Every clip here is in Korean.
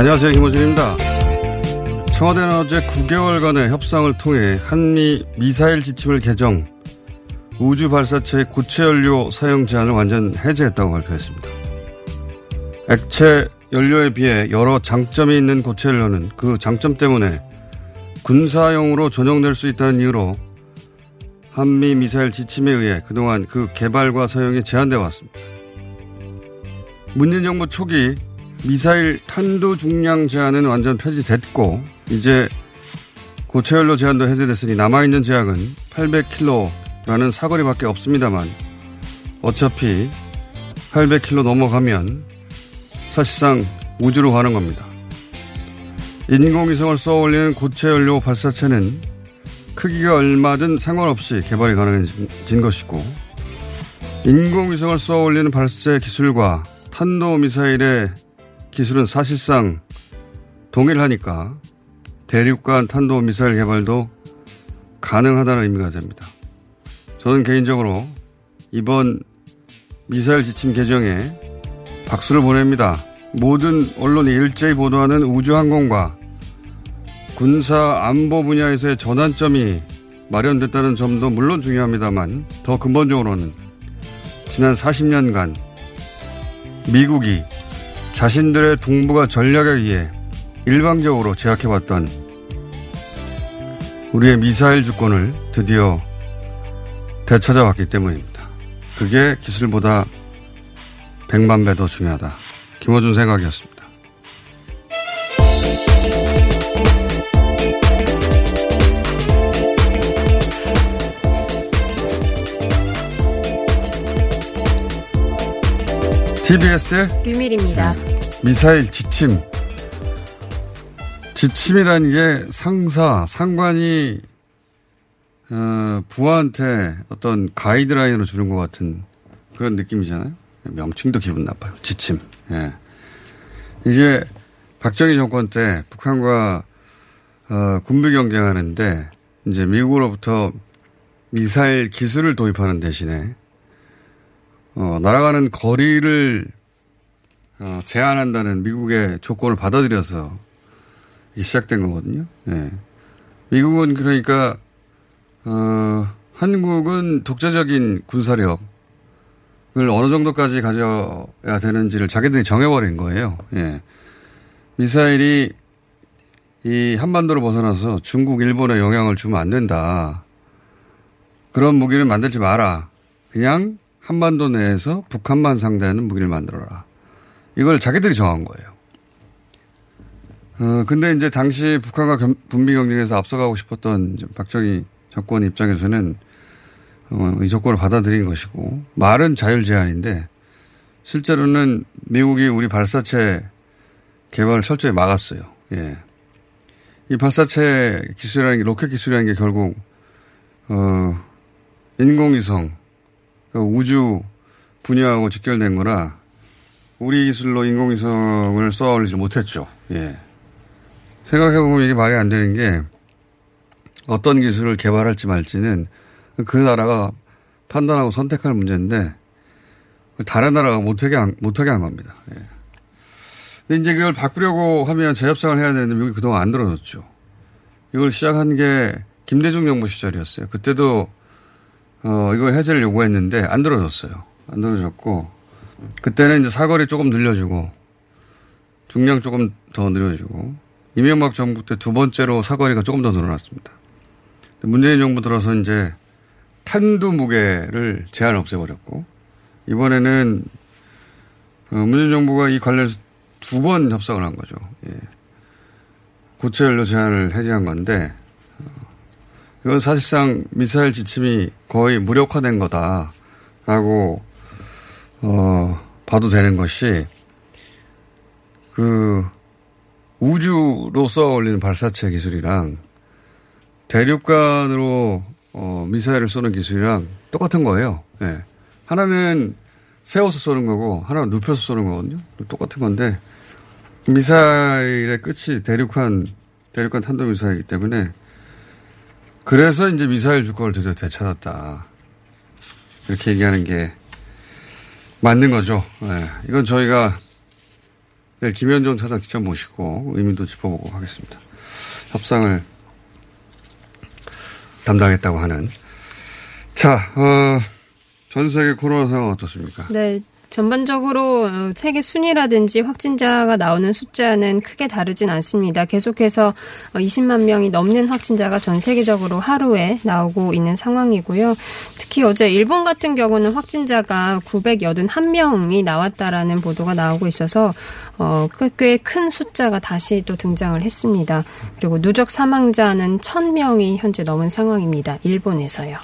안녕하세요. 김호준입니다. 청와대는 어제 9개월간의 협상을 통해 한미 미사일 지침을 개정, 우주 발사체의 고체 연료 사용 제한을 완전 해제했다고 발표했습니다. 액체 연료에 비해 여러 장점이 있는 고체 연료는 그 장점 때문에 군사용으로 전용될 수 있다는 이유로 한미 미사일 지침에 의해 그동안 그 개발과 사용이 제한되어 왔습니다. 문재인 정부 초기 미사일 탄도 중량 제한은 완전 폐지됐고 이제 고체연료 제한도 해제됐으니 남아있는 제약은 800km라는 사거리밖에 없습니다만 어차피 800km 넘어가면 사실상 우주로 가는 겁니다. 인공위성을 쏘아올리는 고체연료 발사체는 크기가 얼마든 상관없이 개발이 가능해진 것이고 인공위성을 쏘아올리는 발사체 기술과 탄도미사일의 기술은 사실상 동일하니까 대륙간 탄도 미사일 개발도 가능하다는 의미가 됩니다. 저는 개인적으로 이번 미사일 지침 개정에 박수를 보냅니다. 모든 언론이 일제히 보도하는 우주항공과 군사 안보 분야에서의 전환점이 마련됐다는 점도 물론 중요합니다만 더 근본적으로는 지난 40년간 미국이 자신들의 동북아 전략에 의해 일방적으로 제약해왔던 우리의 미사일 주권을 드디어 되찾아왔기 때문입니다. 그게 기술보다 100만 배 더 중요하다. 김호준 생각이었습니다. TBS의 류밀입니다. 미사일 지침. 지침이라는 게 상사, 상관이, 어, 부하한테 어떤 가이드라인으로 주는 것 같은 그런 느낌이잖아요. 명칭도 기분 나빠요. 지침. 예. 이게 박정희 정권 때 북한과 어, 군비 경쟁하는데 이제 미국으로부터 미사일 기술을 도입하는 대신에 어, 날아가는 거리를 어, 제한한다는 미국의 조건을 받아들여서 시작된 거거든요. 예. 미국은 그러니까 어, 한국은 독자적인 군사력을 어느 정도까지 가져야 되는지를 자기들이 정해버린 거예요. 예. 미사일이 이 한반도를 벗어나서 중국, 일본에 영향을 주면 안 된다. 그런 무기를 만들지 마라. 그냥 한반도 내에서 북한만 상대하는 무기를 만들어라. 이걸 자기들이 정한 거예요. 어, 근데 이제 당시 북한과 분비 경쟁에서 앞서가고 싶었던 박정희 정권 입장에서는 어, 이 조건을 받아들인 것이고 말은 자율 제한인데 실제로는 미국이 우리 발사체 개발을 철저히 막았어요. 예. 이 발사체 기술이라는 게 로켓 기술이라는 게 결국 어 인공위성 그러니까 우주 분야하고 직결된 거라 우리 기술로 인공위성을 쏘아 올리지 못했죠. 예. 생각해보면 이게 말이 안 되는 게 어떤 기술을 개발할지 말지는 그 나라가 판단하고 선택할 문제인데 다른 나라가 못하게 한, 못하게 한 겁니다. 예. 근데 이제 그걸 바꾸려고 하면 재협상을 해야 되는데 미국이 그동안 안 들어줬죠. 이걸 시작한 게 김대중 정부 시절이었어요. 그때도 어, 이걸 해제를 요구했는데 안 들어줬어요. 안 들어줬고 그때는 이제 사거리 조금 늘려주고 중량 조금 더 늘려주고 이명박 정부 때 두 번째로 사거리가 조금 더 늘어났습니다. 문재인 정부 들어서 이제 탄두 무게를 제한 없애버렸고 이번에는 어, 문재인 정부가 이 관련해서 두 번 협상을 한 거죠. 예. 고체 연료 제한을 해제한 건데 어, 이건 사실상 미사일 지침이 거의 무력화된 거다라고 어, 봐도 되는 것이 그 우주로 쏘아 올리는 발사체 기술이랑 대륙간으로 어, 미사일을 쏘는 기술이랑 똑같은 거예요. 예. 하나는 세워서 쏘는 거고 하나는 눕혀서 쏘는 거거든요. 똑같은 건데 미사일의 끝이 대륙간 대륙간 탄도 미사일이기 때문에 그래서 이제 미사일 주권을 드디어 되찾았다. 이렇게 얘기하는 게 맞는 거죠. 네. 이건 저희가 내일 김현정 차장 기자 모시고 의미도 짚어보고 하겠습니다. 협상을 담당했다고 하는. 자, 어, 전 세계 코로나 상황 어떻습니까? 네. 전반적으로 어, 세계 순위라든지 확진자가 나오는 숫자는 크게 다르진 않습니다. 계속해서 20만 어, 명이 넘는 확진자가 전 세계적으로 하루에 나오고 있는 상황이고요. 특히 어제 일본 같은 경우는 확진자가 981명이 나왔다라는 보도가 나오고 있어서 어, 꽤큰 숫자가 다시 또 등장을 했습니다. 그리고 누적 사망자는 1000명이 현재 넘은 상황입니다. 일본에서요.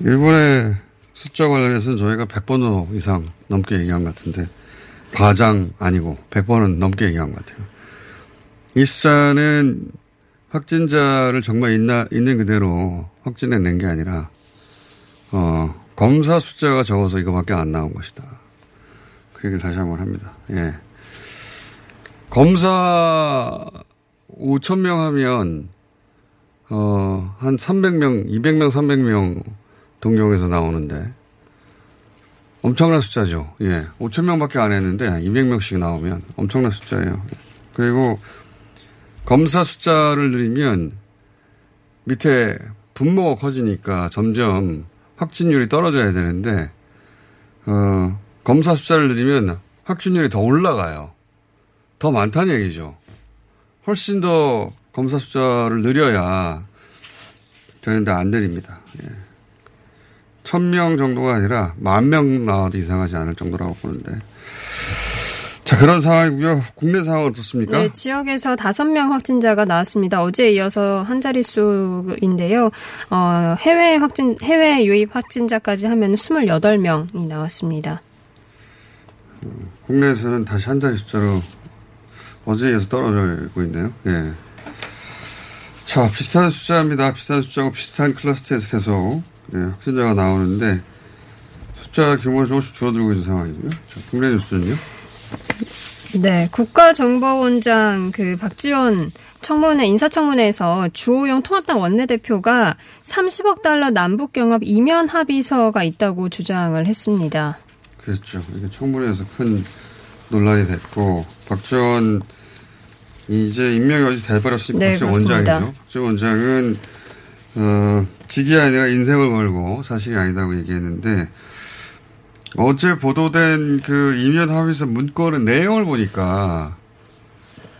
일본의 숫자 관련해서는 저희가 100번 이상 넘게 얘기한 것 같은데 과장 아니고 100번은 넘게 얘기한 것 같아요. 이 숫자는 확진자를 정말 있나, 있는 그대로 확진해낸 게 아니라 어, 검사 숫자가 적어서 이거밖에 안 나온 것이다. 그 얘기를 다시 한번 합니다. 예. 검사 5천 명 하면 어, 한 300명, 200명, 300명 동경에서 나오는데 엄청난 숫자죠. 예. 5천 명밖에 안 했는데 200명씩 나오면 엄청난 숫자예요. 그리고 검사 숫자를 늘리면 밑에 분모가 커지니까 점점 확진율이 떨어져야 되는데 어, 검사 숫자를 늘리면 확진율이 더 올라가요. 더 많다는 얘기죠. 훨씬 더 검사 숫자를 늘려야 되는데 안 내립니다. 예. 천명 정도가 아니라 만 명 나와도 이상하지 않을 정도라고 보는데. 자, 그런 상황이고요. 국내 상황은 어떻습니까? 네, 지역에서 다섯 명 확진자가 나왔습니다. 어제에 이어서 한 자릿수인데요. 어, 해외 확진, 해외 유입 확진자까지 하면 28명이 나왔습니다. 국내에서는 다시 한 자리 숫자로 어제에 이어서 떨어지고 있네요. 예. 자, 비슷한 숫자입니다. 비슷한 숫자고 비슷한 클러스터에서 계속 네, 확진자가 나오는데 숫자 규모가 조금씩 줄어들고 있는 상황이고요. 자, 국내 뉴스는요? 네, 국가정보원장 그 박지원 청문회 인사청문회에서 주호영 통합당 원내대표가 30억 달러 남북 경합 이면 합의서가 있다고 주장을 했습니다. 그렇죠. 이게 청문회에서 큰 논란이 됐고 박지원 이제 임명이 어제 돼버렸으니까 네, 박지원 원장이죠. 박지원 원장은 어, 직이 아니라 인생을 걸고 사실이 아니다고 얘기했는데 어제 보도된 그 이면 합의서 문건의 내용을 보니까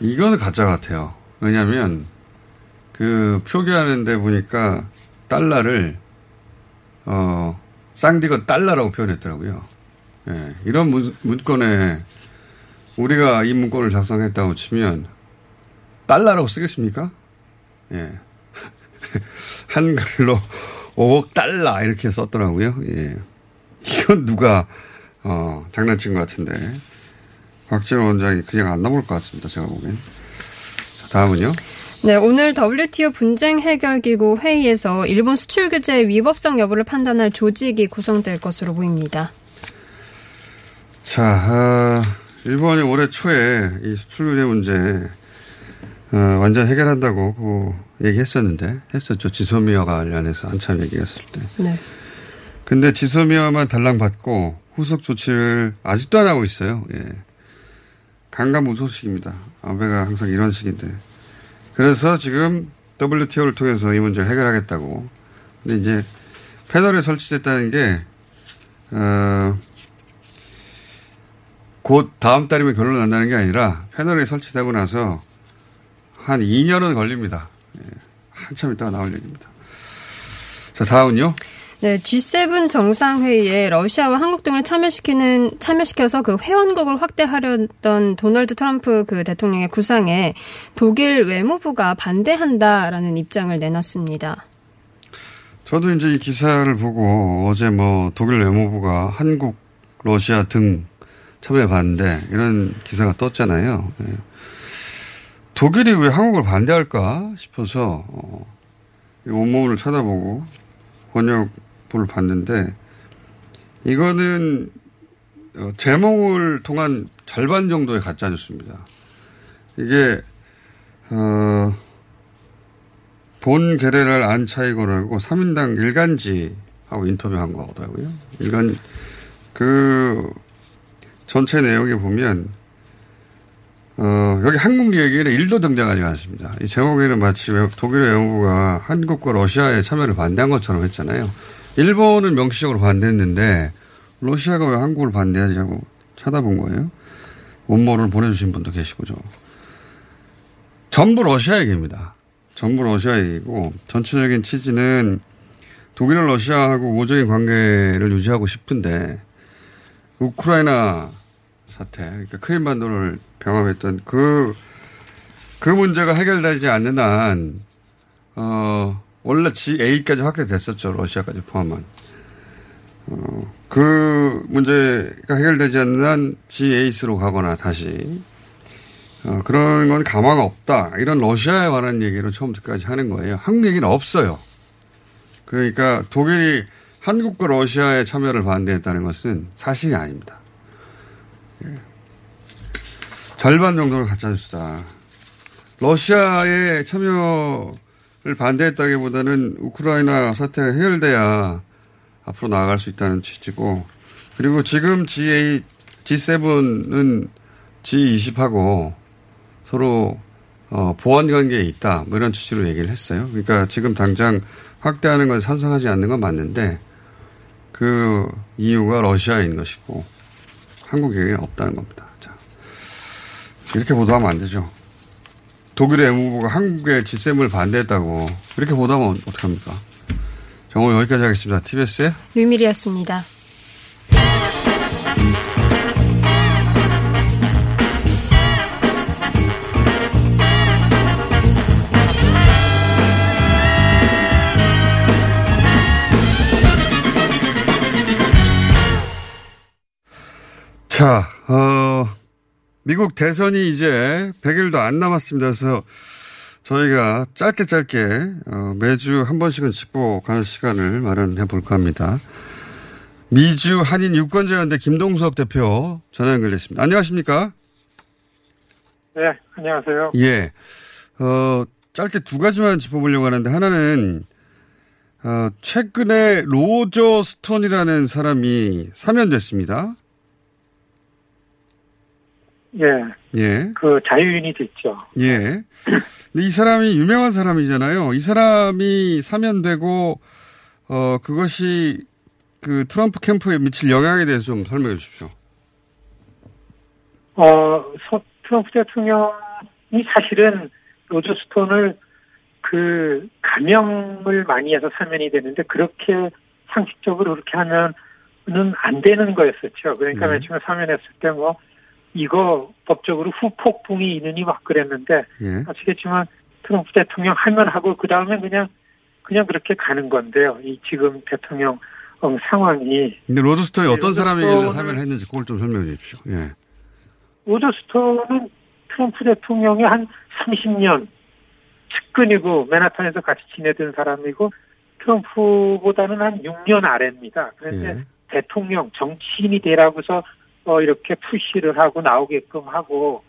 이거는 가짜 같아요. 왜냐하면 그 표기하는데 보니까 달러를 어 쌍디가 달러라고 표현했더라고요. 예, 이런 문, 문건에 우리가 이 문건을 작성했다고 치면 달러라고 쓰겠습니까? 예. 한글로 5억 달러 이렇게 썼더라고요. 예. 이건 누가 어, 장난친 것 같은데 박진호 원장이 그냥 안 넘을 것 같습니다. 제가 보기엔. 자, 다음은요. 네, 오늘 WTO 분쟁 해결 기구 회의에서 일본 수출 규제 위법성 여부를 판단할 조직이 구성될 것으로 보입니다. 자, 아, 일본이 올해 초에 이 수출 규제 문제 어, 완전 해결한다고 그 얘기했었는데 했었죠. 지소미아가 관련해서 한참 얘기했을 때. 네. 근데 지소미아만 달랑 받고 후속 조치를 아직도 안 하고 있어요. 예. 강감무소식입니다. 아베가 항상 이런 식인데. 그래서 지금 WTO를 통해서 이 문제를 해결하겠다고. 근데 이제 패널이 설치됐다는 게, 어, 곧 다음 달이면 결론 난다는 게 아니라 패널이 설치되고 나서 한 2년은 걸립니다. 예. 한참 있다가 나올 얘기입니다. 자, 다음은요. 네, G7 정상회의에 러시아와 한국 등을 참여시키는, 참여시켜서 그 회원국을 확대하려던 도널드 트럼프 그 대통령의 구상에 독일 외무부가 반대한다라는 입장을 내놨습니다. 저도 이제 이 기사를 보고 어제 뭐 독일 외무부가 한국, 러시아 등 참여해 봤는데 이런 기사가 떴잖아요. 예. 독일이 왜 한국을 반대할까 싶어서 어, 원문을 찾아보고 번역본을 봤는데 이거는 어, 제목을 통한 절반 정도의 가짜 뉴스입니다. 이게 어, 본 게레랄 안차이거라고 3인당 일간지하고 인터뷰한 거더라고요. 일간 그 전체 내용에 보면 어, 여기 한국 얘기는 일도 등장하지 않습니다. 이 제목에는 마치 독일 외무부가 한국과 러시아의 참여를 반대한 것처럼 했잖아요. 일본은 명시적으로 반대했는데 러시아가 왜 한국을 반대하지 하고 찾아본 거예요. 원모를 보내주신 분도 계시고죠. 전부 러시아 얘기입니다. 전부 러시아 얘기고 전체적인 취지는 독일은 러시아하고 우호적인 관계를 유지하고 싶은데 우크라이나 사태, 그러니까 크림반도를 병합했던 그, 그 문제가 해결되지 않는 한, 어, 원래 GA까지 확대됐었죠. 러시아까지 포함한. 어, 그 문제가 해결되지 않는 한 GA스로 가거나 다시, 어, 그런 건 가망 없다. 이런 러시아에 관한 얘기를 처음부터까지 하는 거예요. 한국 얘기는 없어요. 그러니까 독일이 한국과 러시아의 참여를 반대했다는 것은 사실이 아닙니다. 절반 정도는 가짜뉴스다. 러시아의 참여를 반대했다기보다는 우크라이나 사태가 해결돼야 앞으로 나아갈 수 있다는 취지고 그리고 지금 G8, G7은 G20하고 서로 어, 보완 관계에 있다. 뭐 이런 취지로 얘기를 했어요. 그러니까 지금 당장 확대하는 건 찬성하지 않는 건 맞는데 그 이유가 러시아인 것이고 한국에 없다는 겁니다. 자, 이렇게 보도하면 안 되죠. 독일의 외무부가 한국의 지셈을 반대했다고 이렇게 보도하면 어떡합니까? 자, 오늘 여기까지 하겠습니다. TBS의 류밀이었습니다. 자, 어, 미국 대선이 이제 100일도 안 남았습니다. 그래서 저희가 짧게 짧게 어, 매주 한 번씩은 짚고 가는 시간을 마련해 볼까 합니다. 미주 한인 유권자연대 김동석 대표 전화 연결됐습니다. 안녕하십니까? 네, 안녕하세요. 예. 어, 짧게 두 가지만 짚어보려고 하는데 하나는 어, 최근에 로저 스톤이라는 사람이 사면됐습니다. 예. 예. 그 자유인이 됐죠. 예. 근데 이 사람이 유명한 사람이잖아요. 이 사람이 사면되고, 어, 그것이 그 트럼프 캠프에 미칠 영향에 대해서 좀 설명해 주십시오. 어, 서, 트럼프 대통령이 사실은 로저 스톤을 그 감형을 많이 해서 사면이 되는데 그렇게 상식적으로 그렇게 하면은 안 되는 거였었죠. 그러니까 네. 맨 처음에 사면했을 때 뭐 이거 법적으로 후폭풍이 있느니 막 그랬는데 예. 아시겠지만 트럼프 대통령 하면 하고 그 다음에 그냥 그냥 그렇게 가는 건데요. 이 지금 대통령 어, 상황이 근데 로드스톤이 어떤 사람이길래 스톤을- 사면을 했는지 그걸 좀 설명해 주십시오. 예. 스톤은 트럼프 대통령이 한 30년 측근이고 맨하탄에서 같이 지내던 사람이고 트럼프보다는 한 6년 아래입니다. 그런데 예. 대통령 정치인이 되라고서 어 이렇게 푸시를 하고 나오게끔 하고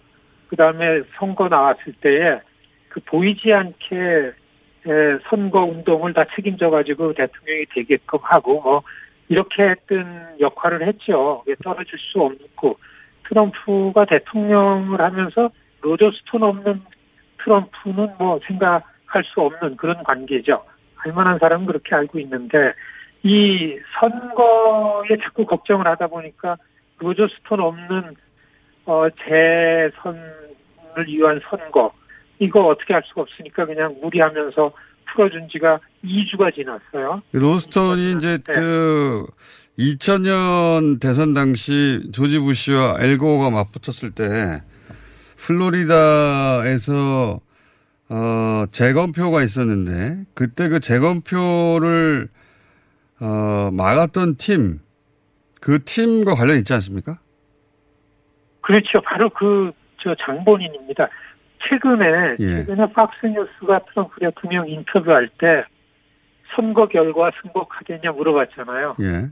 그 다음에 선거 나왔을 때에 그 보이지 않게 에, 선거 운동을 다 책임져 가지고 대통령이 되게끔 하고 뭐 이렇게 했던 역할을 했죠. 떨어질 수 없고 트럼프가 대통령을 하면서 로저 스톤 없는 트럼프는 뭐 생각할 수 없는 그런 관계죠. 할만한 사람은 그렇게 알고 있는데 이 선거에 자꾸 걱정을 하다 보니까 로저 스톤 없는 어 재선을 위한 선거 이거 어떻게 할 수가 없으니까 그냥 무리하면서 풀어준 지가 2주가 지났어요. 로스턴이 이제 네. 그 2000년 대선 당시 조지 부시와 엘고가 맞붙었을 때 플로리다에서 어 재검표가 있었는데 그때 그 재검표를 어 막았던 팀 그 팀과 관련 있지 않습니까? 그렇죠. 바로 그 저 장본인입니다. 최근에 예. 최근에 박스뉴스가 트럼프 대통령 인터뷰할 때 선거 결과 승복하겠냐 물어봤잖아요. 예.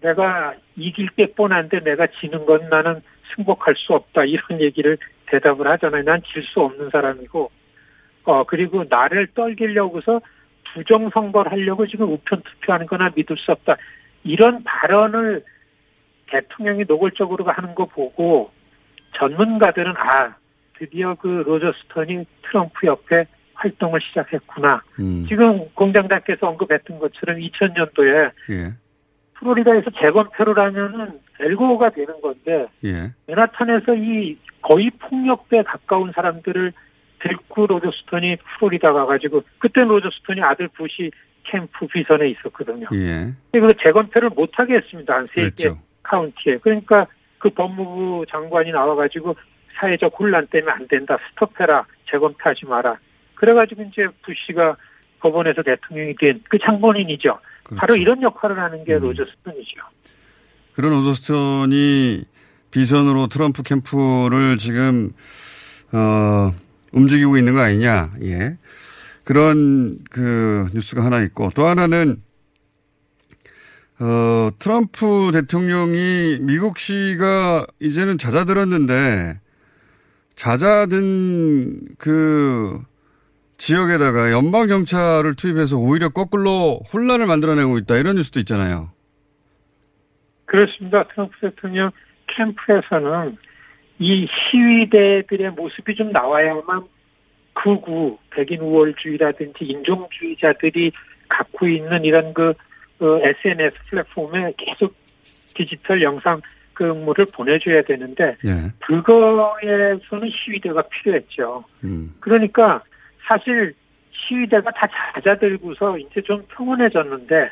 내가 이길 게 뻔한데 내가 지는 건 나는 승복할 수 없다 이런 얘기를 대답을 하잖아요. 난 질 수 없는 사람이고 어 그리고 나를 떨기려고서 부정 선거를 하려고 지금 우편 투표하는 거나 믿을 수 없다. 이런 발언을 대통령이 노골적으로 하는 거 보고 전문가들은 아 드디어 그 로저 스톤이 트럼프 옆에 활동을 시작했구나. 음. 지금 공장장께서 언급했던 것처럼 2000년도에 예. 플로리다에서 재검표를 하면은 엘 고어가 되는 건데 예. 맨하탄에서 이 거의 폭력배에 가까운 사람들을 데리고 로저 스톤이 플로리다 가가지고 그때 로저 스톤이 아들 부시 캠프 비선에 있었거든요. 예. 근데 그 재검표를 못하게 했습니다. 한 세개 그렇죠. 카운티에. 그러니까 그 법무부 장관이 나와가지고 사회적 혼란 때문에 안 된다. 스톱해라. 재검표하지 마라. 그래가지고 이제 부시가 법원에서 대통령이 된그 장본인이죠. 그렇죠. 바로 이런 역할을 하는 게 음. 로저 스톤이죠. 그런 오더스턴이 비선으로 트럼프 캠프를 지금 어 움직이고 있는 거 아니냐. 예. 그런 그 뉴스가 하나 있고 또 하나는 어 트럼프 대통령이 미국 시가 이제는 잦아들었는데 잦아든 그 지역에다가 연방 경찰을 투입해서 오히려 거꾸로 혼란을 만들어내고 있다 이런 뉴스도 있잖아요. 그렇습니다. 트럼프 대통령 캠프에서는 이 시위대들의 모습이 좀 나와야만 극우, 백인 우월주의라든지 인종주의자들이 갖고 있는 이런 그 어, SNS 플랫폼에 계속 디지털 영상 그물을 보내줘야 되는데 예. 그거에서는 시위대가 필요했죠. 음. 그러니까 사실 시위대가 다 잦아들고서 이제 좀 평온해졌는데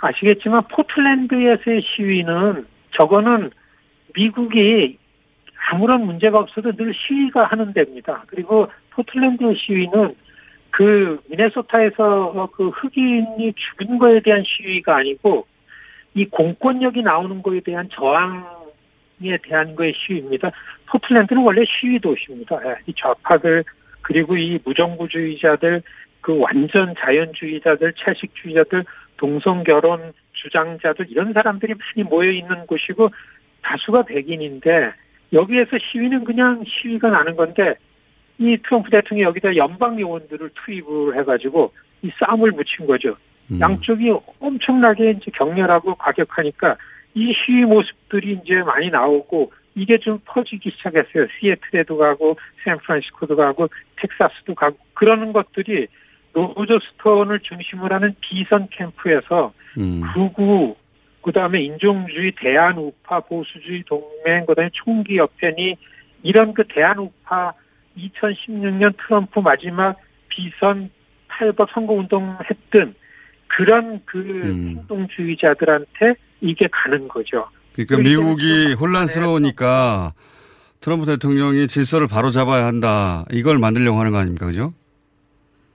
아시겠지만 포틀랜드에서의 시위는 저거는 미국이 아무런 문제가 없어도 늘 시위가 하는 데입니다. 그리고 포틀랜드의 시위는 그 미네소타에서 그 흑인이 죽은 거에 대한 시위가 아니고 이 공권력이 나오는 거에 대한 저항에 대한 거의 시위입니다. 포틀랜드는 원래 시위 도시입니다. 예, 이 좌파들 그리고 이 무정부주의자들 그 완전 자연주의자들 채식주의자들 동성 결혼 주장자들 이런 사람들이 많이 모여 있는 곳이고 다수가 백인인데 여기에서 시위는 그냥 시위가 나는 건데 이 트럼프 대통령이 여기다 연방 요원들을 투입을 해가지고 이 싸움을 붙인 거죠. 음. 양쪽이 엄청나게 이제 격렬하고 과격하니까 이 시위 모습들이 이제 많이 나오고 이게 좀 퍼지기 시작했어요. 시애틀에도 가고 샌프란시스코도 가고 텍사스도 가고 그러는 것들이 로저 스톤을 중심으로 하는 비선 캠프에서 음. 극우 그다음에 인종주의 대한우파 보수주의 동맹 그다음에 총기협회니 이런 그 대한우파 2016년 트럼프 마지막 비선 탈법 선거운동 했던 그런 그 음. 행동주의자들한테 이게 가는 거죠. 그러니까 미국이 혼란스러우니까 트럼프 대통령이 질서를 바로 잡아야 한다. 이걸 만들려고 하는 거 아닙니까? 그죠?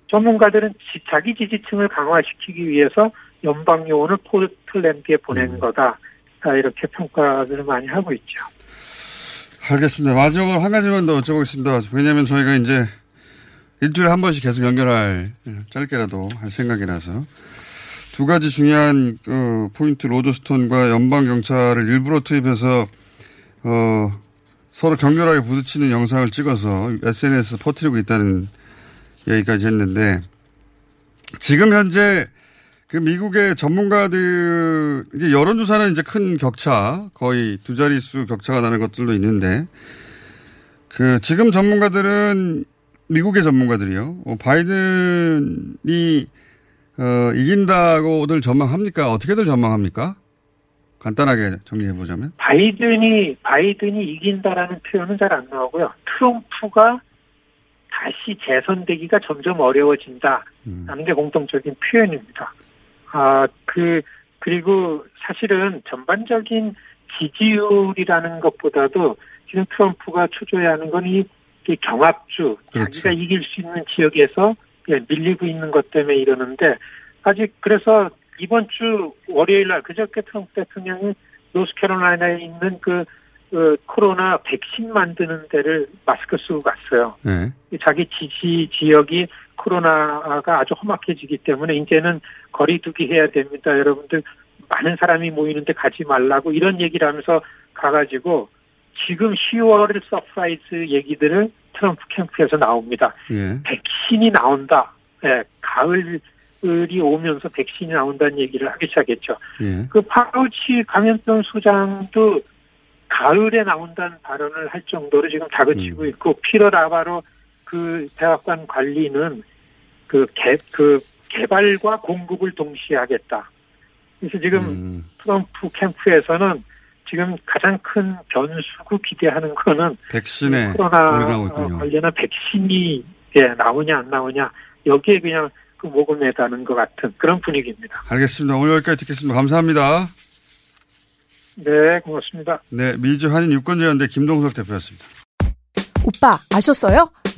전문가들은 지- 자기 지지층을 강화시키기 위해서 연방 요원을 포틀랜드에 보낸 음. 거다. 아, 이렇게 평가를 많이 하고 있죠. 알겠습니다. 마지막으로 한 가지만 더 여쭤보겠습니다. 왜냐하면 저희가 이제 일주일에 한 번씩 계속 연결할, 짧게라도 할 생각이라서. 두 가지 중요한, 그, 포인트 로저스톤과 연방 경찰을 일부러 투입해서, 어, 서로 격렬하게 부딪히는 영상을 찍어서 SNS 퍼뜨리고 있다는 얘기까지 했는데, 지금 현재 그 미국의 전문가들, 이게 여론조사는 이제 큰 격차, 거의 두 자릿수 격차가 나는 것들도 있는데, 그, 지금 전문가들은, 미국의 전문가들이요. 어, 바이든이, 어, 이긴다고들 전망합니까? 어떻게들 전망합니까? 간단하게 정리해 보자면. 바이든이, 바이든이 이긴다라는 표현은 잘 안 나오고요. 트럼프가 다시 재선되기가 점점 어려워진다. 라는 게 공통적인 표현입니다. 아, 그, 그리고 사실은 전반적인 지지율이라는 것보다도 지금 트럼프가 추조해야 하는 건이 경합주, 그렇죠. 자기가 이길 수 있는 지역에서 예, 밀리고 있는 것 때문에 이러는데 아직 그래서 이번 주 월요일 날 그저께 트럼프 대통령이 노스캐롤라이나에 있는 그 어, 코로나 백신 만드는 데를 마스크 쓰고 갔어요. 네. 자기 지지 지역이 코로나가 아주 험악해지기 때문에 이제는 거리두기 해야 됩니다. 여러분들 많은 사람이 모이는데 가지 말라고 이런 얘기를 하면서 가가지고 지금 10월 surprise 얘기들을 트럼프 캠프에서 나옵니다. 예. 백신이 나온다. 예, 가을이 오면서 백신이 나온다는 얘기를 하기 시작했죠. 예. 그 파우치 감염병 소장도 가을에 나온다는 발언을 할 정도로 지금 다그치고 음. 있고 피터 나바로 그 대학관 관리는 그 개, 그 개발과 공급을 동시에 하겠다. 그래서 지금 음, 트럼프 캠프에서는 지금 가장 큰 변수고 기대하는 거는 백신에 코로나. 관련한 백신이 예, 나오냐 안 나오냐 여기에 그냥 그 매다는 것 같은 그런 분위기입니다. 알겠습니다. 오늘 여기까지 듣겠습니다. 감사합니다. 네, 고맙습니다. 네, 미주 한인 유권자연대 김동석 대표였습니다. 오빠 아셨어요?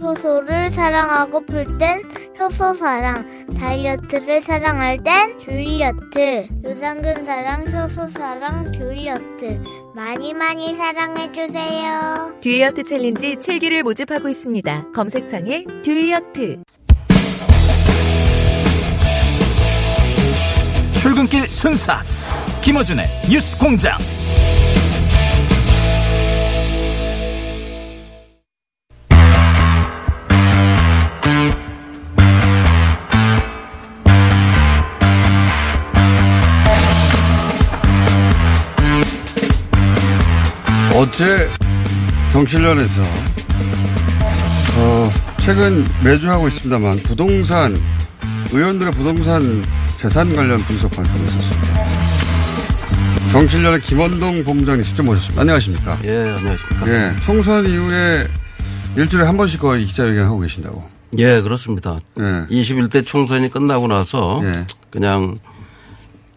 효소를 사랑하고플 땐 효소 사랑. 다이어트를 사랑할 땐 듀이어트. 유산균 사랑, 효소 사랑, 듀이어트. 많이 많이 사랑해주세요. 듀이어트 챌린지 7기를 모집하고 있습니다. 검색창에 듀이어트. 출근길 순사. 김어준의 뉴스 공장. 어제 경실련에서 어, 최근 매주 하고 있습니다만 부동산 의원들의 부동산 재산 관련 분석 발표를 했었습니다. 정치련의 김원동 본부장님 직접 모셨습니다. 안녕하십니까? 예, 안녕하십니까? 예, 총선 이후에 일주일에 한 번씩 거의 기자회견 하고 계신다고. 예, 그렇습니다. 예. 21대 총선이 끝나고 나서 예. 그냥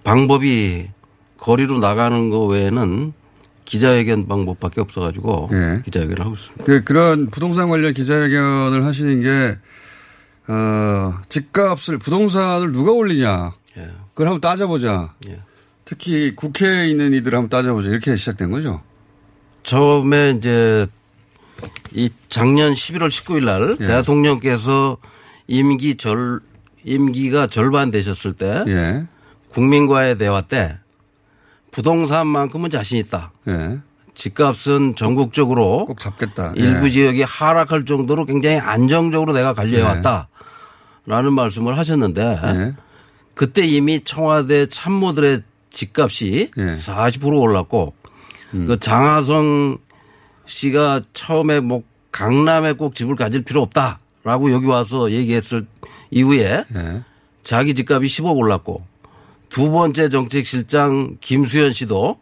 방법이 거리로 나가는 거 외에는 기자회견 방법밖에 없어가지고 예. 기자회견을 하고 있습니다. 그, 그런 부동산 관련 기자회견을 하시는 게, 어, 집값을, 부동산을 누가 올리냐. 예. 그걸 한번 따져보자. 특히 국회에 있는 이들 한번 따져보자. 이렇게 시작된 거죠. 처음에 이제 이 작년 11월 19일 날 예. 대통령께서 임기 절 임기가 절반 되셨을 때 예. 국민과의 대화 때 부동산만큼은 자신 있다. 예. 집값은 전국적으로 꼭 잡겠다. 일부 예. 지역이 하락할 정도로 굉장히 안정적으로 내가 관리해 예. 왔다라는 말씀을 하셨는데 그때 이미 청와대 참모들의 집값이 예. 40% 올랐고 음. 그 장하성 씨가 처음에 뭐 강남에 꼭 집을 가질 필요 없다라고 여기 와서 얘기했을 이후에 예. 자기 집값이 10억 올랐고 두 번째 정책실장 김수현 씨도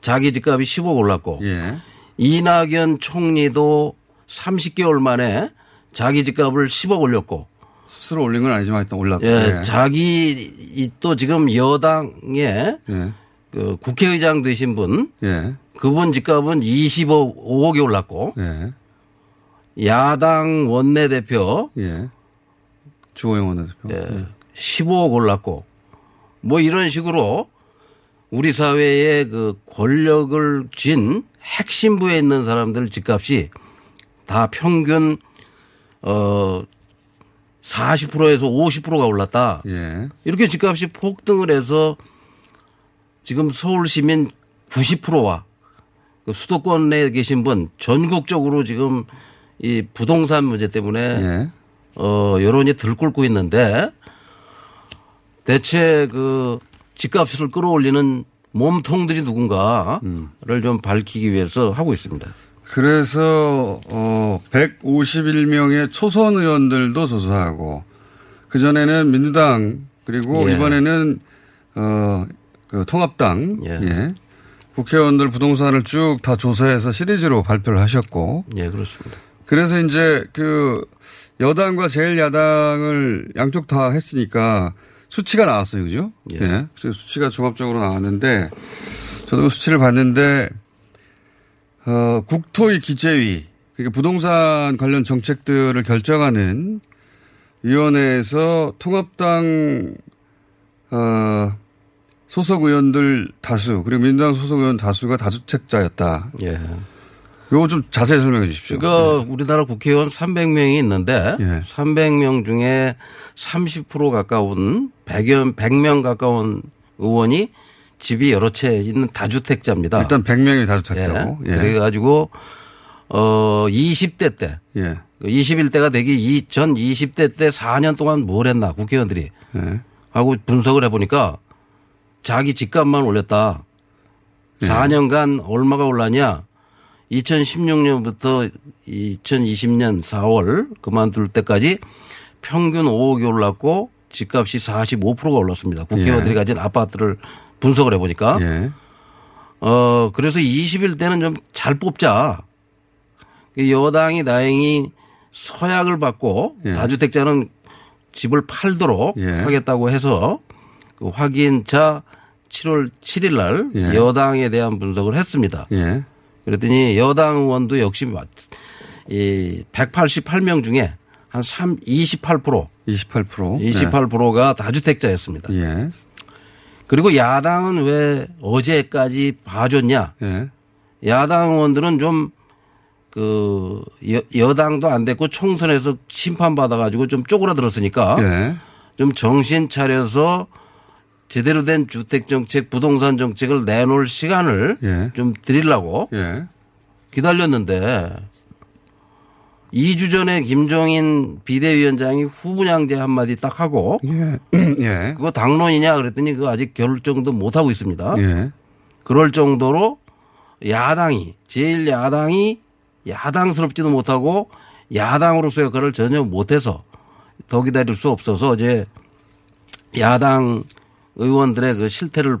자기 집값이 10억 올랐고 예. 이낙연 총리도 30개월 만에 자기 집값을 10억 올렸고 스스로 올린 건 아니지만 일단 올랐고. 예, 자기 이또 지금 여당에 예. 그 국회의장 되신 분 예. 그분 집값은 20억 5억이 올랐고 예. 야당 원내대표 예. 주호영 원내대표. 예. 15억 올랐고 뭐 이런 식으로 우리 사회에 그 권력을 쥔 핵심부에 있는 사람들 집값이 다 평균 어 40%에서 50%가 올랐다. 예. 이렇게 집값이 폭등을 해서 지금 서울 시민 90%와 그 수도권에 계신 분 전국적으로 지금 이 부동산 문제 때문에 예. 어 여론이 들끓고 있는데 대체 그 집값을 끌어올리는 몸통들이 누군가를 좀 밝히기 위해서 하고 있습니다. 그래서 어 151명의 초선 의원들도 조사하고 그 전에는 민주당 그리고 예. 이번에는 어 그 통합당 예. 국회의원들 부동산을 쭉 다 조사해서 시리즈로 발표를 하셨고 예, 그렇습니다. 그래서 이제 그 여당과 제일 야당을 양쪽 다 했으니까 수치가 나왔어요, 그죠? 예. 그래서 수치가 종합적으로 나왔는데 저도 그 수치를 봤는데 어, 국토위 기재위 그러니까 부동산 관련 정책들을 결정하는 위원회에서 통합당 어, 소속 의원들 다수 그리고 민주당 소속 의원 다수가 다주택자였다. 예. 요거 좀 자세히 설명해 주십시오. 그러니까 우리나라 국회의원 300명이 있는데 예. 300명 중에 30% 가까운 100여 100명 가까운 의원이 집이 여러 채 있는 다주택자입니다. 일단 100명이 다주택자고. 예. 예. 그래가지고 어 20대 때 예. 21대가 되기 이전 20대 때 4년 동안 뭘 했나 국회의원들이 예. 하고 분석을 해보니까 자기 집값만 올렸다. 예. 4년간 얼마가 올랐냐? 2016년부터 2020년 4월 그만둘 때까지 평균 5억이 올랐고 집값이 45%가 올랐습니다. 국회의원들이 예. 가진 아파트를 분석을 해보니까. 예. 어, 그래서 21대는 좀 잘 뽑자. 여당이 다행히 서약을 받고 예. 다주택자는 집을 팔도록 예. 하겠다고 해서 그 확인차 7월 7일 날 예. 여당에 대한 분석을 했습니다. 예. 그랬더니 여당 의원도 역시 마- 이 188명 중에 한 3, 28% 28% 28%가 다주택자였습니다. 예. 그리고 야당은 왜 어제까지 봐줬냐? 예. 야당 의원들은 좀 그 여당도 안 됐고 총선에서 심판 받아가지고 좀 쪼그라들었으니까 예. 좀 정신 차려서 제대로 된 주택 정책, 부동산 정책을 내놓을 시간을 예. 좀 드리려고 예. 기다렸는데 2주 전에 김종인 비대위원장이 후분양제 한마디 딱 하고 예. 예. 그거 당론이냐 그랬더니 그거 아직 결정도 못 하고 있습니다. 예. 그럴 정도로 야당이 제일 야당이 야당스럽지도 못하고 야당으로서의 역할을 전혀 못해서 더 기다릴 수 없어서 이제 야당 의원들의 그 실태를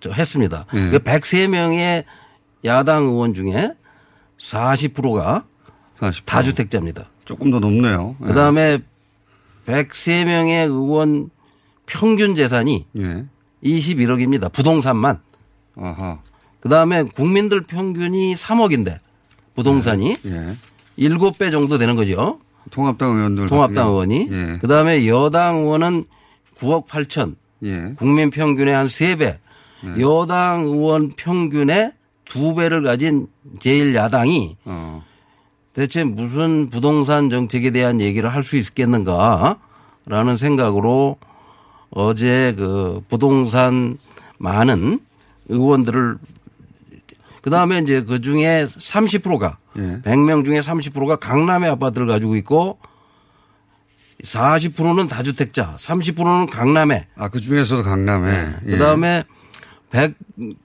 저 했습니다. 예. 그 103명의 야당 의원 중에 40%가 40%. 다주택자입니다. 조금 더 높네요. 예. 그 다음에 103명의 의원 평균 재산이 예. 21억입니다. 부동산만. 아하. 그 다음에 국민들 평균이 3억인데 부동산이 예. 7배 정도 되는 거죠. 통합당 의원들. 통합당 의원이. 예. 그 다음에 여당 의원은 9억 8천. 예. 국민 평균의 한 3배. 여당 의원 평균의 2배를 가진 제1야당이 어. 대체 무슨 부동산 정책에 대한 얘기를 할 수 있겠는가 라는 생각으로 어제 그 부동산 많은 의원들을 그 다음에 이제 그 중에 30%가 예. 100명 중에 30%가 강남의 아파트를 가지고 있고 40%는 다주택자, 30%는 강남에. 아, 그 중에서도 강남에. 예. 그 다음에 100,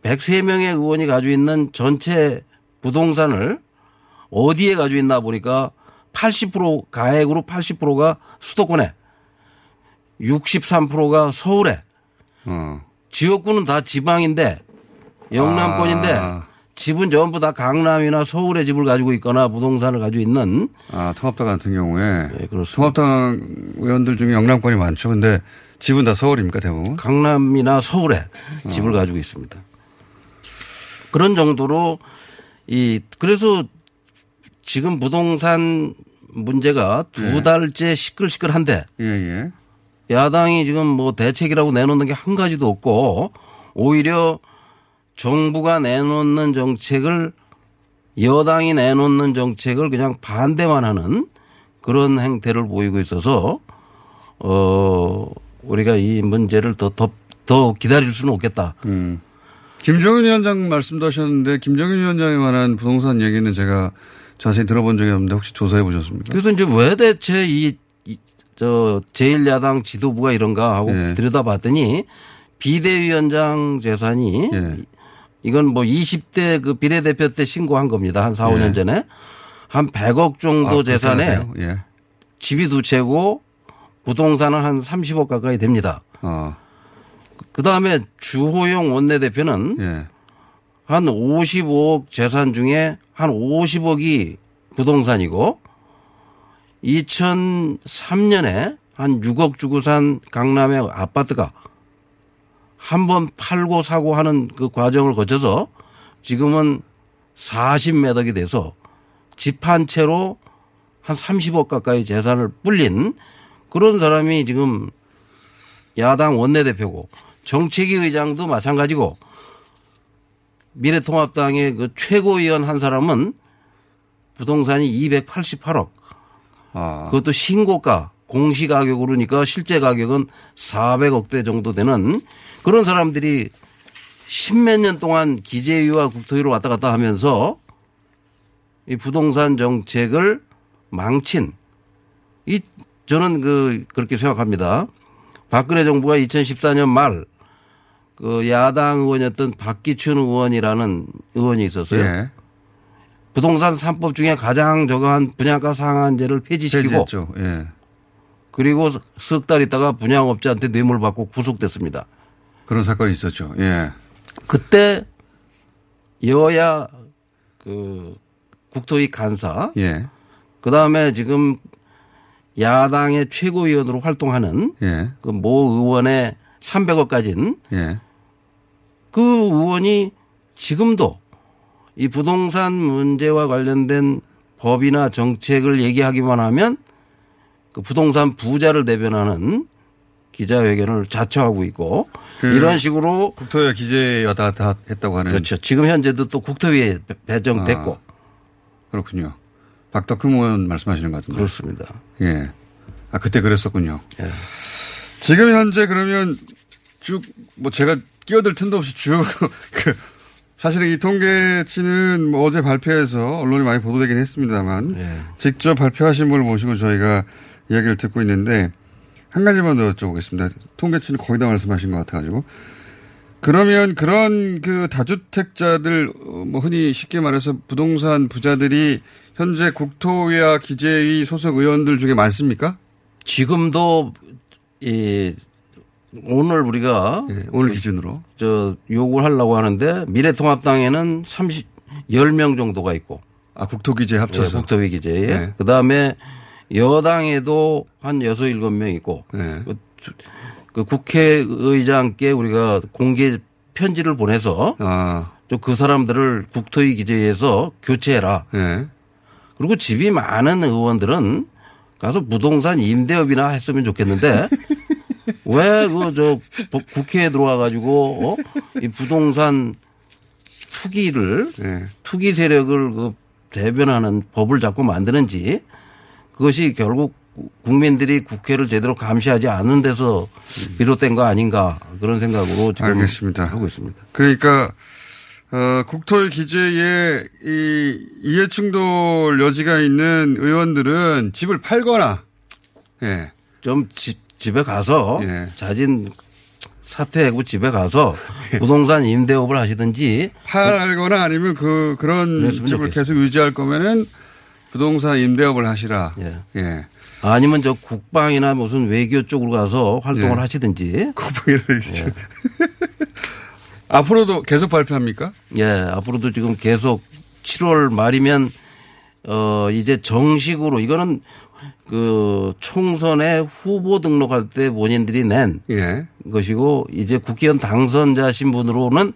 103명의 의원이 가지고 있는 전체 부동산을 어디에 가지고 있나 보니까 80% 가액으로 80%가 수도권에 63%가 서울에 어. 지역구는 다 지방인데 영남권인데 아. 집은 전부 다 강남이나 서울에 집을 가지고 있거나 부동산을 가지고 있는 아, 통합당 같은 경우에. 네, 그렇습니다. 통합당 의원들 중에 영남권이 많죠. 근데 집은 다 서울입니까, 대부분? 강남이나 서울에 집을 가지고 있습니다. 그런 정도로 이 그래서 지금 부동산 문제가 두 달째 시끌시끌한데 예, 예. 야당이 지금 뭐 대책이라고 내놓는 게 한 가지도 없고 오히려 정부가 내놓는 정책을 여당이 내놓는 정책을 그냥 반대만 하는 그런 행태를 보이고 있어서 어 우리가 이 문제를 더더 더 기다릴 수는 없겠다. 음. 김정은 위원장 말씀도 하셨는데 김정은 위원장에 관한 부동산 얘기는 제가 자세히 들어본 적이 없는데 혹시 조사해 보셨습니까? 그래서 이제 왜 대체 이, 이, 저, 제1야당 지도부가 이런가 하고 예. 들여다봤더니 비대위원장 재산이 예. 이건 뭐 20대 그 비례대표 때 신고한 겁니다. 한 4, 5년 예. 전에. 한 100억 정도 아, 재산에? 예. 집이 두 채고 부동산은 한 30억 가까이 됩니다. 어. 그 다음에 주호영 원내대표는 예. 한 55억 재산 중에 한 50억이 부동산이고 2003년에 한 6억 주고 산 강남의 아파트가 한 번 팔고 사고 하는 그 과정을 거쳐서 지금은 40몇 억이 돼서 집 한 채로 한 30억 가까이 재산을 불린 그런 사람이 지금 야당 원내대표고 정책위 의장도 마찬가지고 미래통합당의 그 최고위원 한 사람은 부동산이 288억. 아. 그것도 신고가 공시 가격으로니까 실제 가격은 400억대 정도 되는 그런 사람들이 십몇 년 동안 기재위와 국토위로 왔다 갔다 하면서 이 부동산 정책을 망친 이 저는 그 그렇게 생각합니다. 박근혜 정부가 2014년 말 그 야당 의원이었던 박기춘 의원이라는 의원이 있었어요. 예. 부동산 3법 중에 가장 저거한 분양가 상한제를 폐지시키고. 예. 그리고 석 달 있다가 분양업자한테 뇌물 받고 구속됐습니다. 그런 사건이 있었죠. 예. 그때 여야 그 국토위 간사 예. 그 다음에 지금 야당의 최고위원으로 활동하는 예. 그모 의원의 300억 가진 예. 그 의원이 지금도 이 부동산 문제와 관련된 법이나 정책을 얘기하기만 하면 그 부동산 부자를 대변하는 기자회견을 자처하고 있고 그 이런 식으로 국토위와 기재 왔다 갔다 했다고 하는. 그렇죠. 지금 현재도 또 국토위에 배- 배정됐고 아, 그렇군요. 박덕흠 의원 말씀하시는 것 같은데. 그렇습니다. 예. 아, 그때 그랬었군요. 예. 지금 현재 그러면 쭉, 뭐 제가 끼어들 틈도 없이 쭉, 그, 사실은 이 통계치는 뭐 어제 발표해서 언론이 많이 보도되긴 했습니다만 예. 직접 발표하신 분을 모시고 저희가 이야기를 듣고 있는데 한 가지만 더 여쭤보겠습니다. 통계치는 거의 다 말씀하신 것 같아가지고. 그러면 그런 그 다주택자들, 어, 뭐 흔히 쉽게 말해서 부동산 부자들이 현재 국토위와 기재위 소속 의원들 중에 많습니까? 지금도 이 오늘 우리가 오늘 기준으로 저 요구를 하려고 하는데 미래통합당에는 30 10명 정도가 있고 아 국토기재 합쳐서 예, 국토비 기재에 네. 그다음에 여당에도 한 6, 7명 있고 네. 그, 주- 그 국회의장께 우리가 공개 편지를 보내서 아. 좀그 사람들을 국토위 기재에서 교체해라. 네. 그리고 집이 많은 의원들은 가서 부동산 임대업이나 했으면 좋겠는데 왜 그 저 국회에 들어와 가지고 어? 이 부동산 투기를 네. 투기 세력을 그 대변하는 법을 자꾸 만드는지 그것이 결국 국민들이 국회를 제대로 감시하지 않는 데서 비롯된 거 아닌가 그런 생각으로 지금 알겠습니다. 하고 있습니다. 그러니까 어, 국토의 기재에 이 이해충돌 여지가 있는 의원들은 집을 팔거나 예. 좀 지- 집에 가서 예. 자진 사퇴하고 집에 가서 부동산 임대업을 하시든지 팔거나 아니면 그 그런 집을 좋겠어요. 계속 유지할 거면은 부동산 임대업을 하시라. 예. 아니면 저 국방이나 무슨 외교 쪽으로 가서 활동을 예. 하시든지. 국방을 앞으로도 계속 발표합니까? 예, 앞으로도 지금 계속 7월 말이면 어 이제 정식으로 이거는 그 총선에 후보 등록할 때 본인들이 낸 예. 것이고 이제 국회의원 당선자 신분으로는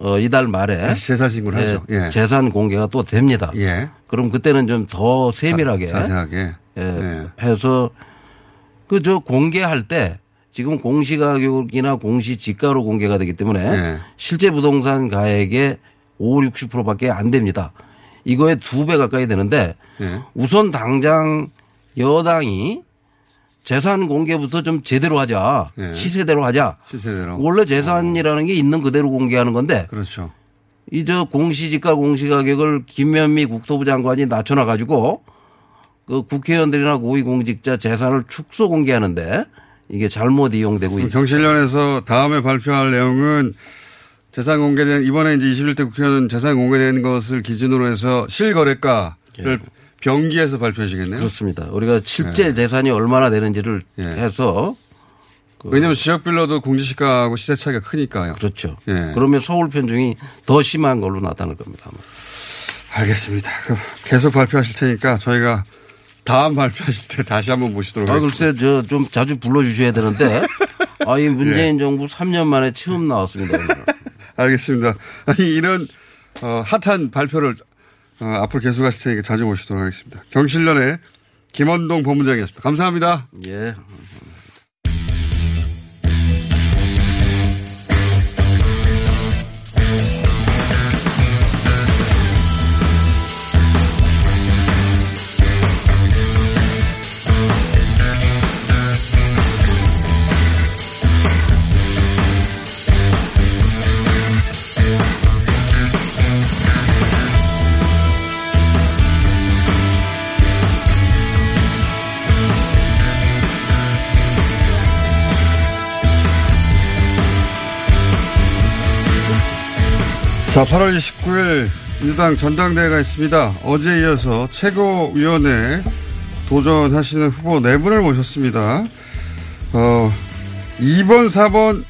어 이달 말에 다시 재산 신고를 하죠. 예. 재산 공개가 또 됩니다. 예. 그럼 그때는 좀 더 세밀하게 자- 자세하게. 예, 해서 그 저 공개할 때 지금 공시가격이나 공시지가로 공개가 되기 때문에 예. 실제 부동산 가액의 5, 60%밖에 안 됩니다. 이거에 두배 가까이 되는데 예. 우선 당장 여당이 재산 공개부터 좀 제대로 하자. 예. 시세대로 하자. 시세대로. 원래 재산이라는 게 있는 그대로 공개하는 건데 그렇죠. 이 저 공시지가 공시가격을 김현미 국토부 장관이 낮춰놔 가지고 그 국회의원들이나 고위공직자 재산을 축소 공개하는데 이게 잘못 이용되고 있죠. 경실련에서 다음에 발표할 내용은 재산 공개된 이번에 이제 21대 국회의원 재산 공개된 것을 기준으로 해서 실거래가를 병기해서 발표하시겠네요. 예. 그렇습니다. 우리가 실제 재산이 얼마나 되는지를 예. 해서 왜냐하면 지역별로도 공시지가하고 시세 차이가 크니까요. 그렇죠. 예. 그러면 서울 편중이 더 심한 걸로 나타날 겁니다. 아마. 알겠습니다. 그럼 계속 발표하실 테니까 저희가 다음 발표하실 때 다시 한번 모시도록 아, 하겠습니다. 글쎄, 저 좀 자주 불러주셔야 되는데, 아, 이 문재인 정부 3년 만에 처음 나왔습니다. 알겠습니다. 아니 이런 어, 핫한 발표를 어, 앞으로 계속 하실 테니까 자주 모시도록 하겠습니다. 경실련의 김원동 본부장이었습니다. 감사합니다. 예. 자, 8월 29일 민주당 전당대회가 있습니다. 어제 이어서 최고위원회 도전하시는 후보 네 분을 모셨습니다. 어, 2번, 4번,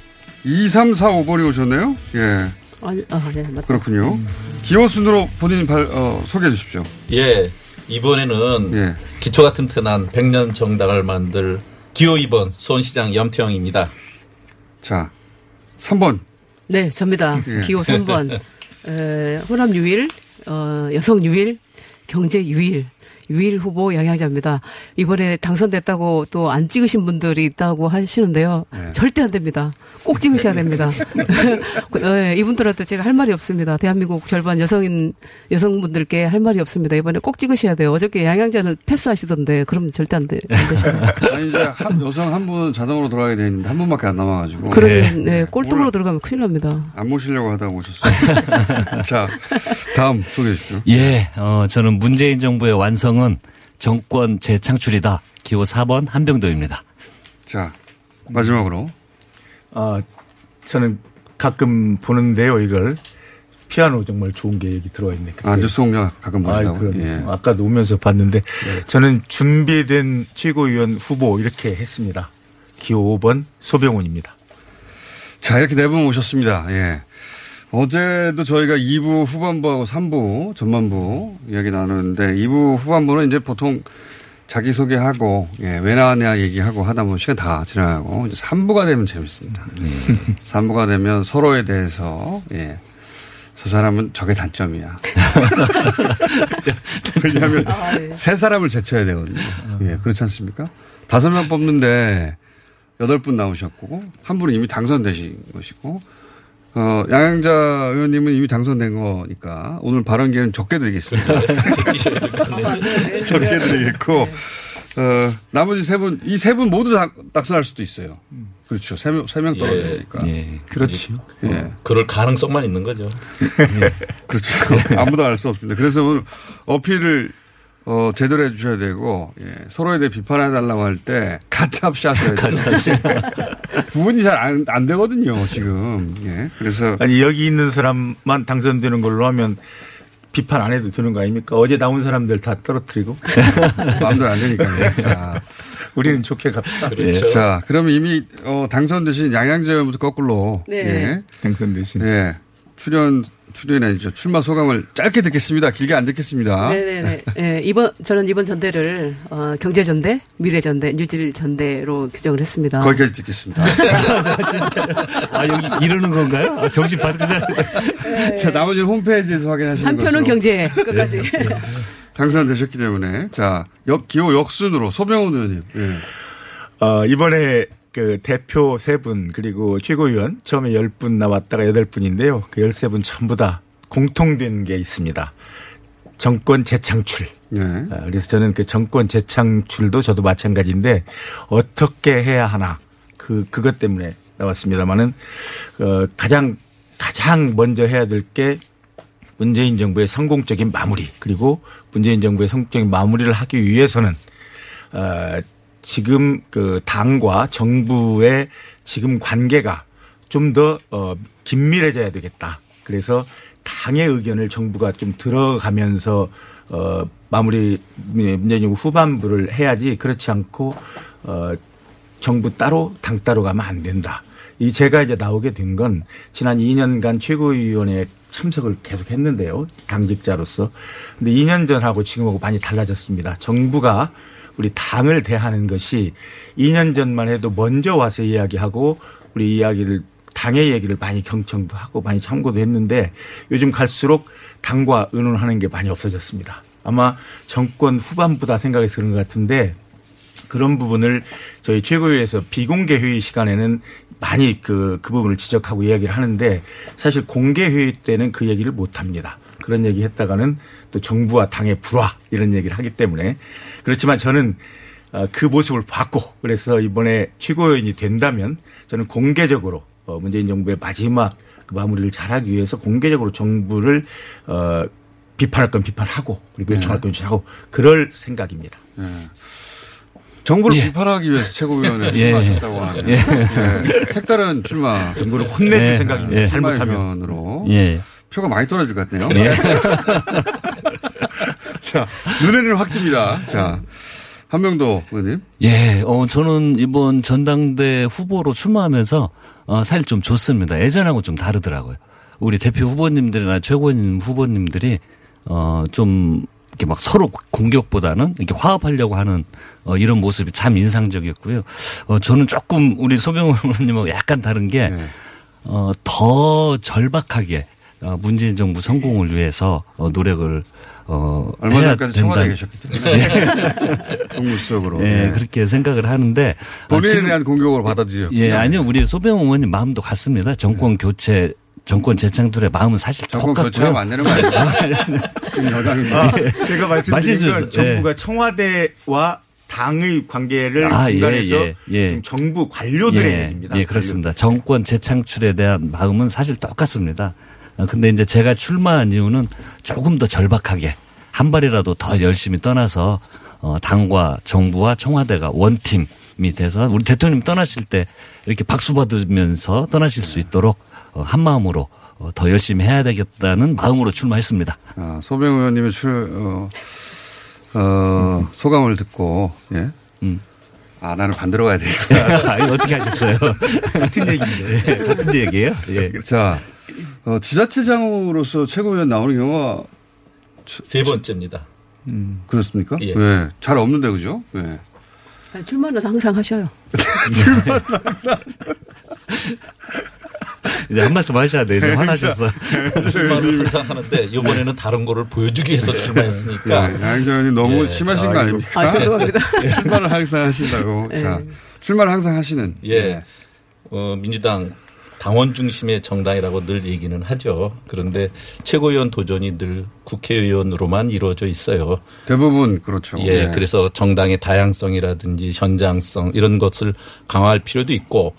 2, 3, 4, 5번이 오셨네요. 예. 아니, 아, 네, 맞다. 그렇군요. 기호 순으로 본인 발, 어, 소개해 주십시오. 예, 이번에는 기초가 튼튼한 100년 정당을 만들 기호 2번 수원시장 염태영입니다. 자, 3번. 네, 접니다. 예. 기호 3번. 에, 호남 유일, 어, 여성 유일, 경제 유일. 유일 후보 영향자입니다. 이번에 당선됐다고 또 안 찍으신 분들이 있다고 하시는데요. 네. 절대 안 됩니다. 꼭 찍으셔야 됩니다. 네, 이분들한테 제가 할 말이 없습니다. 대한민국 절반 여성인 여성분들께 할 말이 없습니다. 이번에 꼭 찍으셔야 돼요. 어저께 양양자는 패스하시던데 그럼 절대 안 돼. 안 되십니다. 아니, 이제 한, 여성 한 분은 자동으로 들어가게 돼 있는데 한 분밖에 안 남아가지고. 그러면 네, 꼴등으로 들어가면 큰일 납니다. 안 모시려고 하다가 모셨어요. 자, 다음 소개해 주십시오. 예, 어, 저는 문재인 정부의 완성 은 정권 재창출이다. 기호 4번 한병도입니다. 자, 마지막으로. 아, 저는 가끔 보는데요, 이걸. 피아노 정말 좋은 게 얘기 들어와 있네. 아, 뉴스 공장 가끔 보시다고? 아. 예. 아까 오면서 봤는데 저는 준비된 최고위원 후보 이렇게 했습니다. 기호 5번 소병훈입니다. 자, 이렇게 네 분 오셨습니다. 예. 어제도 저희가 2부 후반부하고 3부 전반부 이야기 나누는데 2부 후반부는 이제 보통 자기소개하고 예, 왜 나왔냐 얘기하고 하다 보면 시간 다 지나가고 이제 3부가 되면 재밌습니다. 네. 3부가 되면 서로에 대해서 예. 저 사람은 저게 단점이야. 왜냐하면 아, 네. 세 사람을 제쳐야 되거든요. 예, 그렇지 않습니까? 다섯 명 뽑는데 여덟 분 나오셨고 한 분은 이미 당선되신 것이고 어, 양양자 의원님은 이미 당선된 거니까 오늘 발언 기회는 적게 드리겠습니다. 적게 드리겠고 어, 나머지 세 분, 이 세 분 모두 다 낙선할 수도 있어요. 그렇죠. 세 명, 세명 떨어지니까. 그렇지요. 예. 그럴 가능성만 있는 거죠. 그렇죠. 아무도 알 수 없습니다. 그래서 오늘 어필을 어, 제대로 해 주셔야 되고, 예. 서로에 대해 비판해 달라고 할 때 가짜합샷 해야 돼요. 구분이 잘 안 안 되거든요, 지금. 예. 그래서. 아니 여기 있는 사람만 당선되는 걸로 하면 비판 안 해도 되는 거 아닙니까? 어제 나온 사람들 다 떨어뜨리고 마음대로 안 되니까요. 자. 우리는 좋게 갑시다. 예. 자, 그럼 이미 어, 당선되신 양양재 의원부터 거꾸로. 네. 예. 당선되신. 예. 출연, 출연이 아니죠. 출마 소감을 짧게 듣겠습니다. 길게 안 듣겠습니다. 네네네. 예, 이번 저는 이번 전대를 어, 경제 전대, 미래 전대, 뉴질 전대로 규정을 했습니다. 거기까지 듣겠습니다. 아, 여기 이러는 건가요? 아, 정신 바짝 차려. 자, 나머지는 홈페이지에서 확인하시는 한편은. 경제 끝까지. 당선되셨기 때문에 자, 역 기호 역순으로 소병훈 의원님. 예. 어, 이번에 그 대표 세 분 그리고 최고위원 처음에 열 분 나왔다가 여덟 분인데요. 그 열세 분 전부 다 공통된 게 있습니다. 정권 재창출. 어, 그래서 저는 그 정권 재창출도 저도 마찬가지인데 어떻게 해야 하나 그 그것 때문에 나왔습니다만은 어, 가장 가장 먼저 해야 될 게 문재인 정부의 성공적인 마무리 그리고 문재인 정부의 성공적인 마무리를 하기 위해서는 어, 지금 그 당과 정부의 지금 관계가 좀 더 어, 긴밀해져야 되겠다. 그래서 당의 의견을 정부가 좀 들어가면서 어, 마무리 문재인 정부 후반부를 해야지 그렇지 않고 어, 정부 따로 당 따로 가면 안 된다. 이 제가 이제 나오게 된 건 지난 2년간 최고위원회에 참석을 계속 했는데요. 당직자로서. 근데 2년 전하고 지금하고 많이 달라졌습니다. 정부가 우리 당을 대하는 것이 2년 전만 해도 먼저 와서 이야기하고 우리 이야기를 당의 얘기를 많이 경청도 하고 많이 참고도 했는데 요즘 갈수록 당과 의논하는 게 많이 없어졌습니다. 아마 정권 후반부다 생각해서 그런 것 같은데 그런 부분을 저희 최고위에서 비공개 회의 시간에는 많이 그, 그 부분을 지적하고 이야기를 하는데 사실 공개 회의 때는 그 얘기를 못 합니다. 그런 얘기 했다가는 또 정부와 당의 불화 이런 얘기를 하기 때문에 그렇지만 저는 어, 그 모습을 봤고 그래서 이번에 최고위원이 된다면 저는 공개적으로 어, 문재인 정부의 마지막 그 마무리를 잘하기 위해서 공개적으로 정부를 어, 비판할 건 비판하고 그리고 요청할 건 요청하고 그럴 생각입니다. 정부를 예. 비판하기 위해서 최고위원회 예. 출마하셨다고 하네요. 예. 예. 색다른 출마. 정부를 혼내줄 예. 생각입니다. 예. 잘못하면. 으로 예. 표가 많이 떨어질 것 같네요. 예. 자, 눈에는 확 띕니다. 자, 한명도 의원님. 예, 어, 저는 이번 전당대 후보로 출마하면서, 어, 사실 좀 좋습니다. 예전하고 좀 다르더라고요. 우리 대표 후보님들이나 최고위원 후보님들이, 어, 좀, 이렇게 막 서로 공격보다는 이렇게 화합하려고 하는, 어, 이런 모습이 참 인상적이었고요. 어, 저는 조금 우리 소병호 의원님하고 약간 다른 게, 어, 더 절박하게, 어, 문재인 정부 성공을 위해서, 어, 노력을, 어, 얼마 해야 전까지 청와대에 된다. 계셨기 때문에. 정무수석으로. 예, 예. 그렇게 생각을 하는데 본인에 아, 지금- 대한 공격으로 받아들여. 예, 아니요. 우리 소병호 의원님 마음도 같습니다. 정권 교체, 정권 재창출의 마음은 사실 정권 똑같고요. 교체하면 안 되는 거 아니에요? 지금 여당이. 아, 제가 말씀드린 건 수- 정부가 예. 청와대와 당의 관계를 아, 예, 중간에서 예, 예. 정부 관료들의 예, 얘기입니다. 예, 그렇습니다. 정권 재창출에 대한 마음은 사실 똑같습니다. 아, 근데 이제 제가 출마한 이유는 조금 더 절박하게 한 발이라도 더 열심히 떠나서 어, 당과 정부와 청와대가 원팀이 돼서 우리 대통령 떠나실 때 이렇게 박수 받으면서 떠나실 수 있도록 어, 한 마음으로 어, 더 열심히 해야 되겠다는 마음으로 출마했습니다. 아, 소병 의원님의 출, 어, 어, 소감을 듣고, 예. 음. 아, 나는 반대로 가야. 아니, 어떻게 하셨어요? 같은 얘기인데. 네, 같은 얘기예요? 예. 자, 어, 지자체장으로서 최고위원 나오는 경우가 세 번째입니다. 음, 그렇습니까? 예. 네. 잘 없는데, 그죠? 네. 아니, 출마는 항상 하셔요. 출마는 항상. 이제 한 말씀 하셔야 네, 되는데 화나셨어. 출마를 항상 하는데 이번에는 다른 거를 보여주기 위해서 출마했으니까. 네, 양장님 너무 예. 심하신 거 아닙니까? 아, 죄송합니다. 출마를 항상 하신다고. 네. 자, 출마를 항상 하시는. 예. 어, 민주당 당원 중심의 정당이라고 늘 얘기는 하죠. 그런데 최고위원 도전이 늘 국회의원으로만 이루어져 있어요. 대부분 그렇죠. 예, 네. 그래서 정당의 다양성이라든지 현장성 이런 것을 강화할 필요도 있고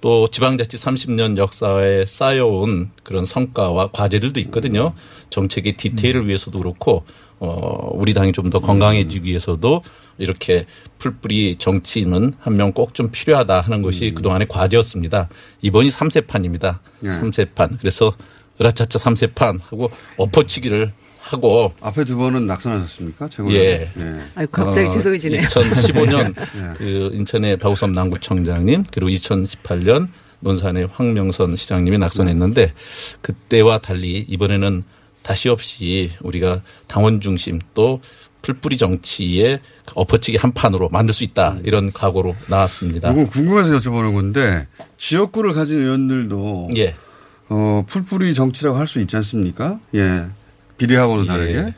또 지방자치 30년 역사에 쌓여온 그런 성과와 과제들도 있거든요. 정책의 디테일을 위해서도 그렇고 어 우리 당이 좀 더 건강해지기 위해서도 이렇게 풀뿌리 정치인은 한 명 꼭 좀 필요하다 하는 것이 그동안의 과제였습니다. 이번이 3세판입니다. 네. 3세판. 그래서 으라차차 3세판 하고 엎어치기를 하고 앞에 두 번은 낙선하셨습니까? 최고위원. 예. 예. 아이고, 갑자기 죄송해지네요. 2015년 예. 그 인천의 박우섭 남구청장님 그리고 2018년 논산의 황명선 시장님이 낙선했는데 그때와 달리 이번에는 다시 없이 우리가 당원 중심 또 풀뿌리 정치의 엎어치기 한 판으로 만들 수 있다 이런 각오로 나왔습니다. 이거 궁금해서 여쭤보는 건데 지역구를 가진 의원들도 예. 어, 풀뿌리 정치라고 할 수 있지 않습니까? 예. 비례하고는 다르게. 예.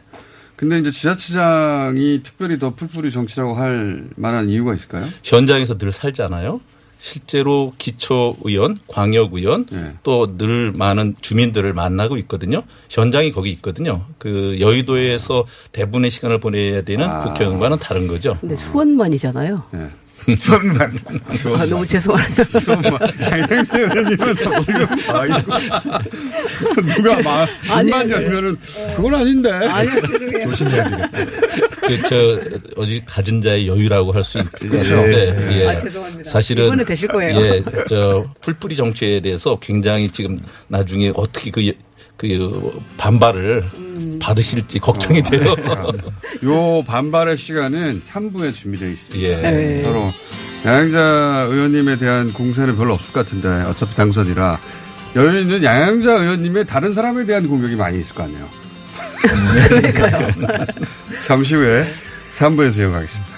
근데 이제 지자체장이 특별히 더 풀뿌리 정치라고 할 만한 이유가 있을까요? 현장에서 늘 살잖아요. 실제로 기초 의원, 광역 의원 예. 또늘 많은 주민들을 만나고 있거든요. 현장이 거기 있거든요. 그 여의도에서 대부분의 시간을 보내야 되는 아. 국회의원과는 다른 거죠. 근데 수원만이잖아요. 네. 수원만. 아, 너무 의원님은 지금 아이고 누가 막 아니, 입만 열면은 그건 아닌데. 아니요, 죄송해요. 조심해야 되겠다. 그저 어디 가진 자의 여유라고 할수 그렇죠. 있는데 네. 예. 아, 죄송합니다. 사실은 이번에 되실 거예요. 예, 저 풀뿌리 정치에 대해서 굉장히 지금 나중에 어떻게 그, 그 반발을 음. 받으실지 걱정이 돼요. 요 반발의 시간은 3부에 준비되어 있습니다. 예. 네. 서로 양양자 의원님에 대한 공세는 별로 없을 것 같은데 어차피 당선이라 여유 있는 양양자 의원님의 다른 사람에 대한 공격이 많이 있을 거 아니에요. 그러니까요. 잠시 후에 3부에서 이어가겠습니다.